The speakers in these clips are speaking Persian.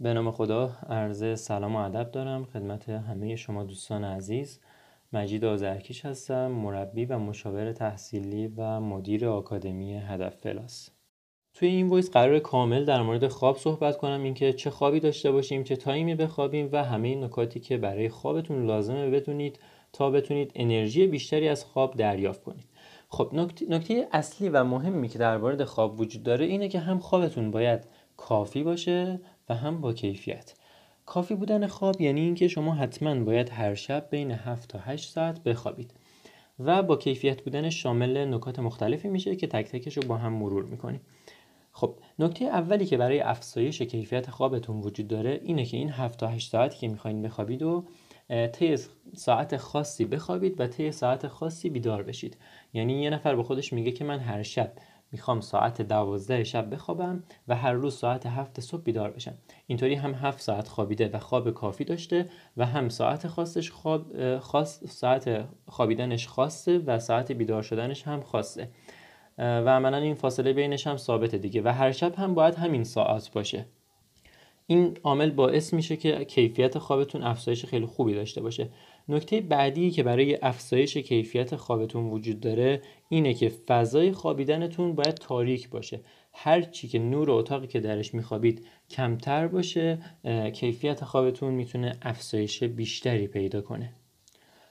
به نام خدا عرض سلام و ادب دارم خدمت همه شما دوستان عزیز. مجید آزرکیش هستم مربی و مشاور تحصیلی و مدیر آکادمی هدف پلاس. توی این voice قراره کامل در مورد خواب صحبت کنم اینکه چه خوابی داشته باشیم چه time ی بخوابیم و همه این نکاتی که برای خوابتون لازمه بدونید تا بتونید انرژی بیشتری از خواب دریافت کنید. خب نکته اصلی و مهمی که در مورد خواب وجود داره اینه که هم خوابتون باید کافی باشه و هم با کیفیت. کافی بودن خواب یعنی اینکه شما حتما باید هر شب بین 7 تا 8 ساعت بخوابید. و با کیفیت بودن شامل نکات مختلفی میشه که تک تکش رو با هم مرور می‌کنیم خب نکته اولی که برای افزایش کیفیت خوابتون وجود داره اینه که این 7 تا 8 ساعتی که می‌خواین بخوابید و طی ساعت خاصی بخوابید و طی ساعت خاصی بیدار بشید. یعنی یه نفر به خودش میگه که من هر شب می‌خوام ساعت دوازده شب بخوابم و هر روز ساعت هفت صبح بیدار بشم. اینطوری هم هفت ساعت خوابیده و خواب کافی داشته و هم ساعت خاصش خواب خاص ساعت خوابیدنش خاصه و ساعت بیدار شدنش هم خاصه. و عملا این فاصله بینش هم ثابته دیگه و هر شب هم باید همین ساعت باشه. این عامل باعث میشه که کیفیت خوابتون افزایش خیلی خوبی داشته باشه. نکته بعدی که برای افزایش کیفیت خوابتون وجود داره اینه که فضای خوابیدنتون باید تاریک باشه. هر چی که نور اتاقی که درش میخوابید کمتر باشه کیفیت خوابتون می‌تونه افزایش بیشتری پیدا کنه.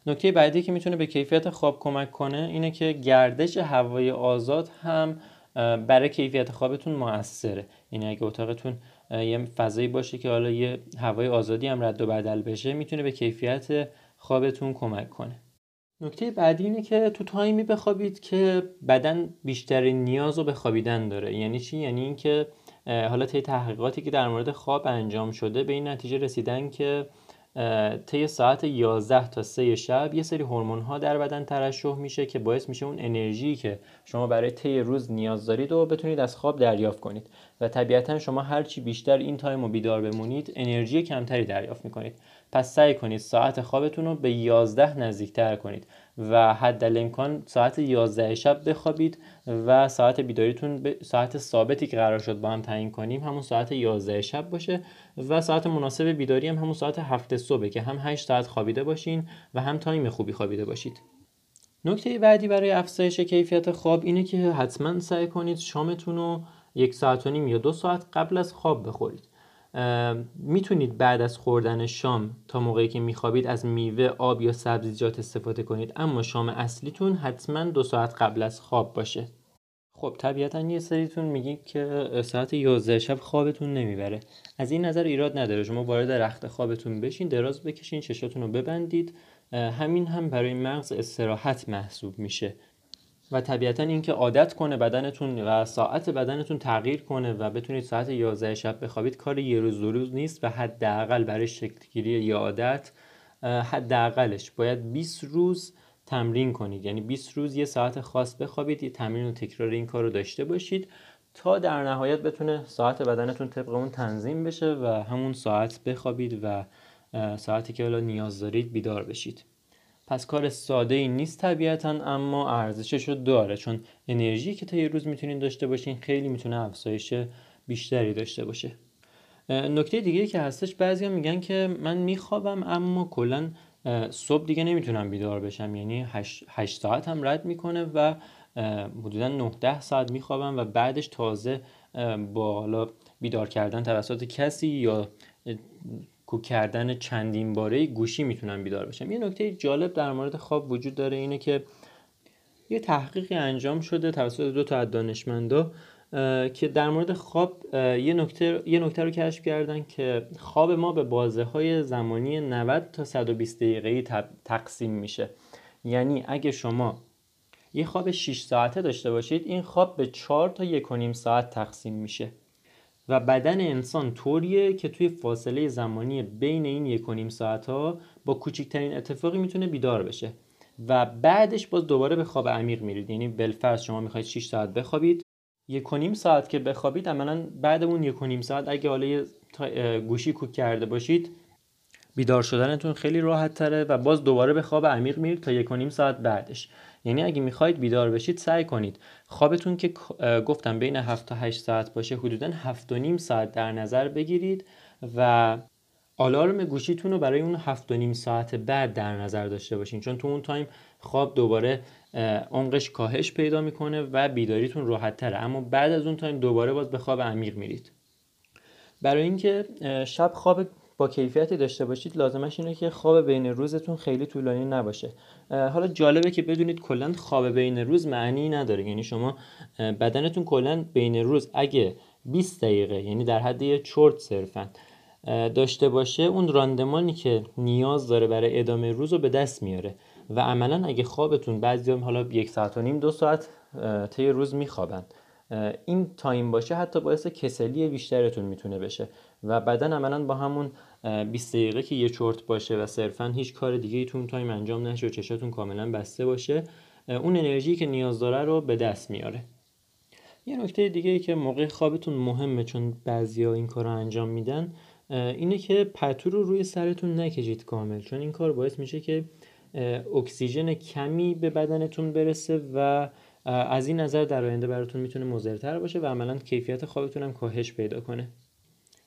نکته بعدی که می‌تونه به کیفیت خواب کمک کنه اینه که گردش هوای آزاد هم برای کیفیت خوابتون موثره. یعنی اگه اتاقتون یه فضایی باشه که حالا یه هوای آزادی هم رد و بدل بشه می‌تونه به کیفیت خوابتون کمک کنه. نکته بعدی اینه که تو time ی بخوابید که بدن بیشترین نیاز رو به خوابیدن داره. یعنی چی؟ یعنی اینکه حالا طی تحقیقاتی که در مورد خواب انجام شده به این نتیجه رسیدن که طی ساعت 11 تا 3 شب یه سری هورمون ها در بدن ترشح میشه که باعث میشه اون انرژی که شما برای طی روز نیاز دارید و بتونید از خواب دریافت کنید. و طبیعتا شما هرچی بیشتر این time رو بیدار بمونید انرژی کمتری دریافت می‌کنید. پس سعی کنید ساعت خوابتون رو به 11 نزدیکتر کنید و حد امکان ساعت 11 شب بخوابید و ساعت بیداریتون به ساعت ثابتی که قرار شد با هم تعیین کنیم همون ساعت 11 شب باشه و ساعت مناسب بیداری هم همون ساعت 7 صبح که هم 8 ساعت خوابیده باشین و هم تایم خوبی خوابیده باشید. نکته بعدی برای افزایش کیفیت خواب اینه که حتما سعی کنید شامتون رو یک ساعت و نیم یا دو ساعت قبل از خواب بخورید. می‌تونید بعد از خوردن شام تا موقعی که میخوابید از میوه آب یا سبزیجات استفاده کنید. اما شام اصلیتون حتما دو ساعت قبل از خواب باشه. خب طبیعتا یه سریتون میگید که ساعت 11 شب خوابتون نمی‌بره. از این نظر ایراد نداره. شما وارد رخت خوابتون بشین دراز بکشین چشاتون رو ببندید. همین هم برای مغز استراحت محسوب میشه. و طبیعتا اینکه عادت کنه بدنتون و ساعت بدنتون تغییر کنه و بتونید ساعت 11 شب بخوابید کار یه روز دو روز نیست و حداقل برای شکلگیری یه عادت حداقلش. باید 20 روز تمرین کنید. یعنی 20 روز یه ساعت خاص بخوابید یه تمرین و تکرار این کار رو داشته باشید تا در نهایت بتونه ساعت بدنتون طبق اون تنظیم بشه و همون ساعت بخوابید و ساعتی که حالا نیاز دارید بیدار بشید. پس کار ساده ای نیست طبیعتا اما ارزشش رو داره. چون انرژی که تا یه روز می‌تونین داشته باشین خیلی می‌تونه افزایش بیشتری داشته باشه. نکته دیگه که هستش بعضیا میگن که من میخوابم اما کلا صبح دیگه نمی‌تونم بیدار بشم. یعنی 8 ساعت هم رد می‌کنه و حدودا 9 10 ساعت میخوابم و بعدش تازه با حالا بیدار کردن توسط کسی یا کوک کردن چندین باره گوشی می‌تونم بیدار بشم یه نکته جالب در مورد خواب وجود داره اینه که یه تحقیقی انجام شده توسط دو تا از دانشمندا که در مورد خواب یه نکته یه نکته رو کشف کردن که خواب ما به بازه های زمانی 90 تا 120 دقیقه‌ای تقسیم میشه. یعنی اگه شما یه خواب 6 ساعته داشته باشید این خواب به 4 تا 1.5 ساعت تقسیم میشه. و بدن انسان طوریه که توی فاصله زمانی بین این یک و نیم ساعت ها با کوچکترین اتفاقی می‌تونه بیدار بشه. و بعدش باز دوباره به خواب عمیق میرید. یعنی بلفرض شما می‌خواید 6 ساعت بخوابید یک و نیم ساعت که بخوابید عملا بعد اون یک و نیم ساعت اگه حالا گوشی کوک کرده باشید بیدار شدنتون خیلی راحت تره و باز دوباره به خواب عمیق میرید تا یک و نیم ساعت بعدش. یعنی اگه می‌خواید بیدار بشید سعی کنید. خوابتون که گفتم بین 7 تا 8 ساعت باشه حدودا 7 و نیم ساعت در نظر بگیرید و آلارم گوشیتون رو برای اون 7 و نیم ساعت بعد در نظر داشته باشین. چون تو اون تایم خواب دوباره عمقش کاهش پیدا می‌کنه و بیداریتون راحت تره. اما بعد از اون تایم دوباره باز به خواب عمیق میرید. برای اینکه شب خواب با کیفیتی داشته باشید لازمش اینه که خواب بین روزتون خیلی طولانی نباشه. حالا جالبه که بدونید کلا خواب بین روز معنی نداره. یعنی شما بدنتون کلا بین روز اگه 20 دقیقه یعنی در حد یه چرت صرفا داشته باشه اون راندمانی که نیاز داره برای ادامه روز رو به دست میاره. و عملا اگه خوابتون بعضی هم حالا یک ساعت و نیم دو ساعت طی روز میخوابن. این time باشه حتی باعث کسلی بیشترتون می‌تونه بشه. و بدن عملا با همون 20 دقیقه که یه چرت باشه و صرفا هیچ کار دیگه ای تو time انجام نشه و چشاتون کاملا بسته باشه اون انرژی که نیاز داره رو به دست میاره. یه نکته دیگه ای که موقع خوابتون مهمه چون بعضیا این کار رو انجام میدن اینه که پتو رو روی سرتون نکشید کامل چون این کار باعث میشه که اکسیژن کمی به بدنتون برسه و از این نظر در آینده براتون می‌تونه مضرتر باشه و عملا کیفیت خوابتون هم کاهش پیدا کنه.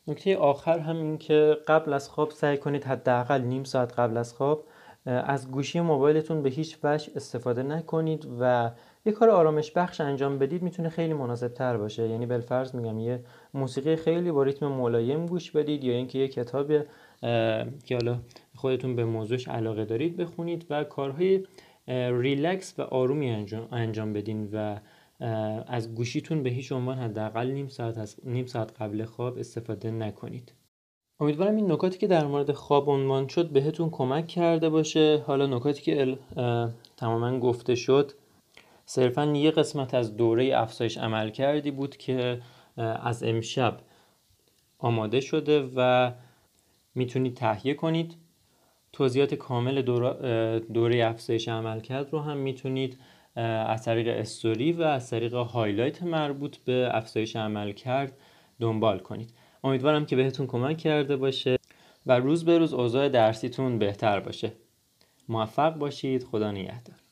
نکته آخر هم این که قبل از خواب سعی کنید حداقل نیم ساعت قبل از خواب از گوشی موبایلتون به هیچ وجه استفاده نکنید و یه کار آرامش بخش انجام بدید می‌تونه خیلی مناسب تر باشه. یعنی بالفرض میگم یه موسیقی خیلی با ریتم ملایم گوش بدید یا اینکه یه کتاب که حالا خودتون به موضوعش علاقه دارید بخونید و کارهای ریلکس و آرومی انجام, انجام بدین و از گوشیتون به هیچ عنوان حداقل نیم ساعت از نیم ساعت قبل خواب استفاده نکنید. امیدوارم این نکاتی که در مورد خواب عنوان شد بهتون کمک کرده باشه. حالا نکاتی که تماما گفته شد صرفا یه قسمت از دوره افزایش عمل کردی بود که از امشب آماده شده و می‌تونید تهیه کنید. توضیحات کامل دوره افزایش عمل کرد رو هم می‌تونید از طریق استوری و از طریق هایلایت مربوط به افزایش عمل کرد دنبال کنید. امیدوارم که بهتون کمک کرده باشه و روز به روز اوضاع درسیتون بهتر باشه. موفق باشید. خدا نگهدار.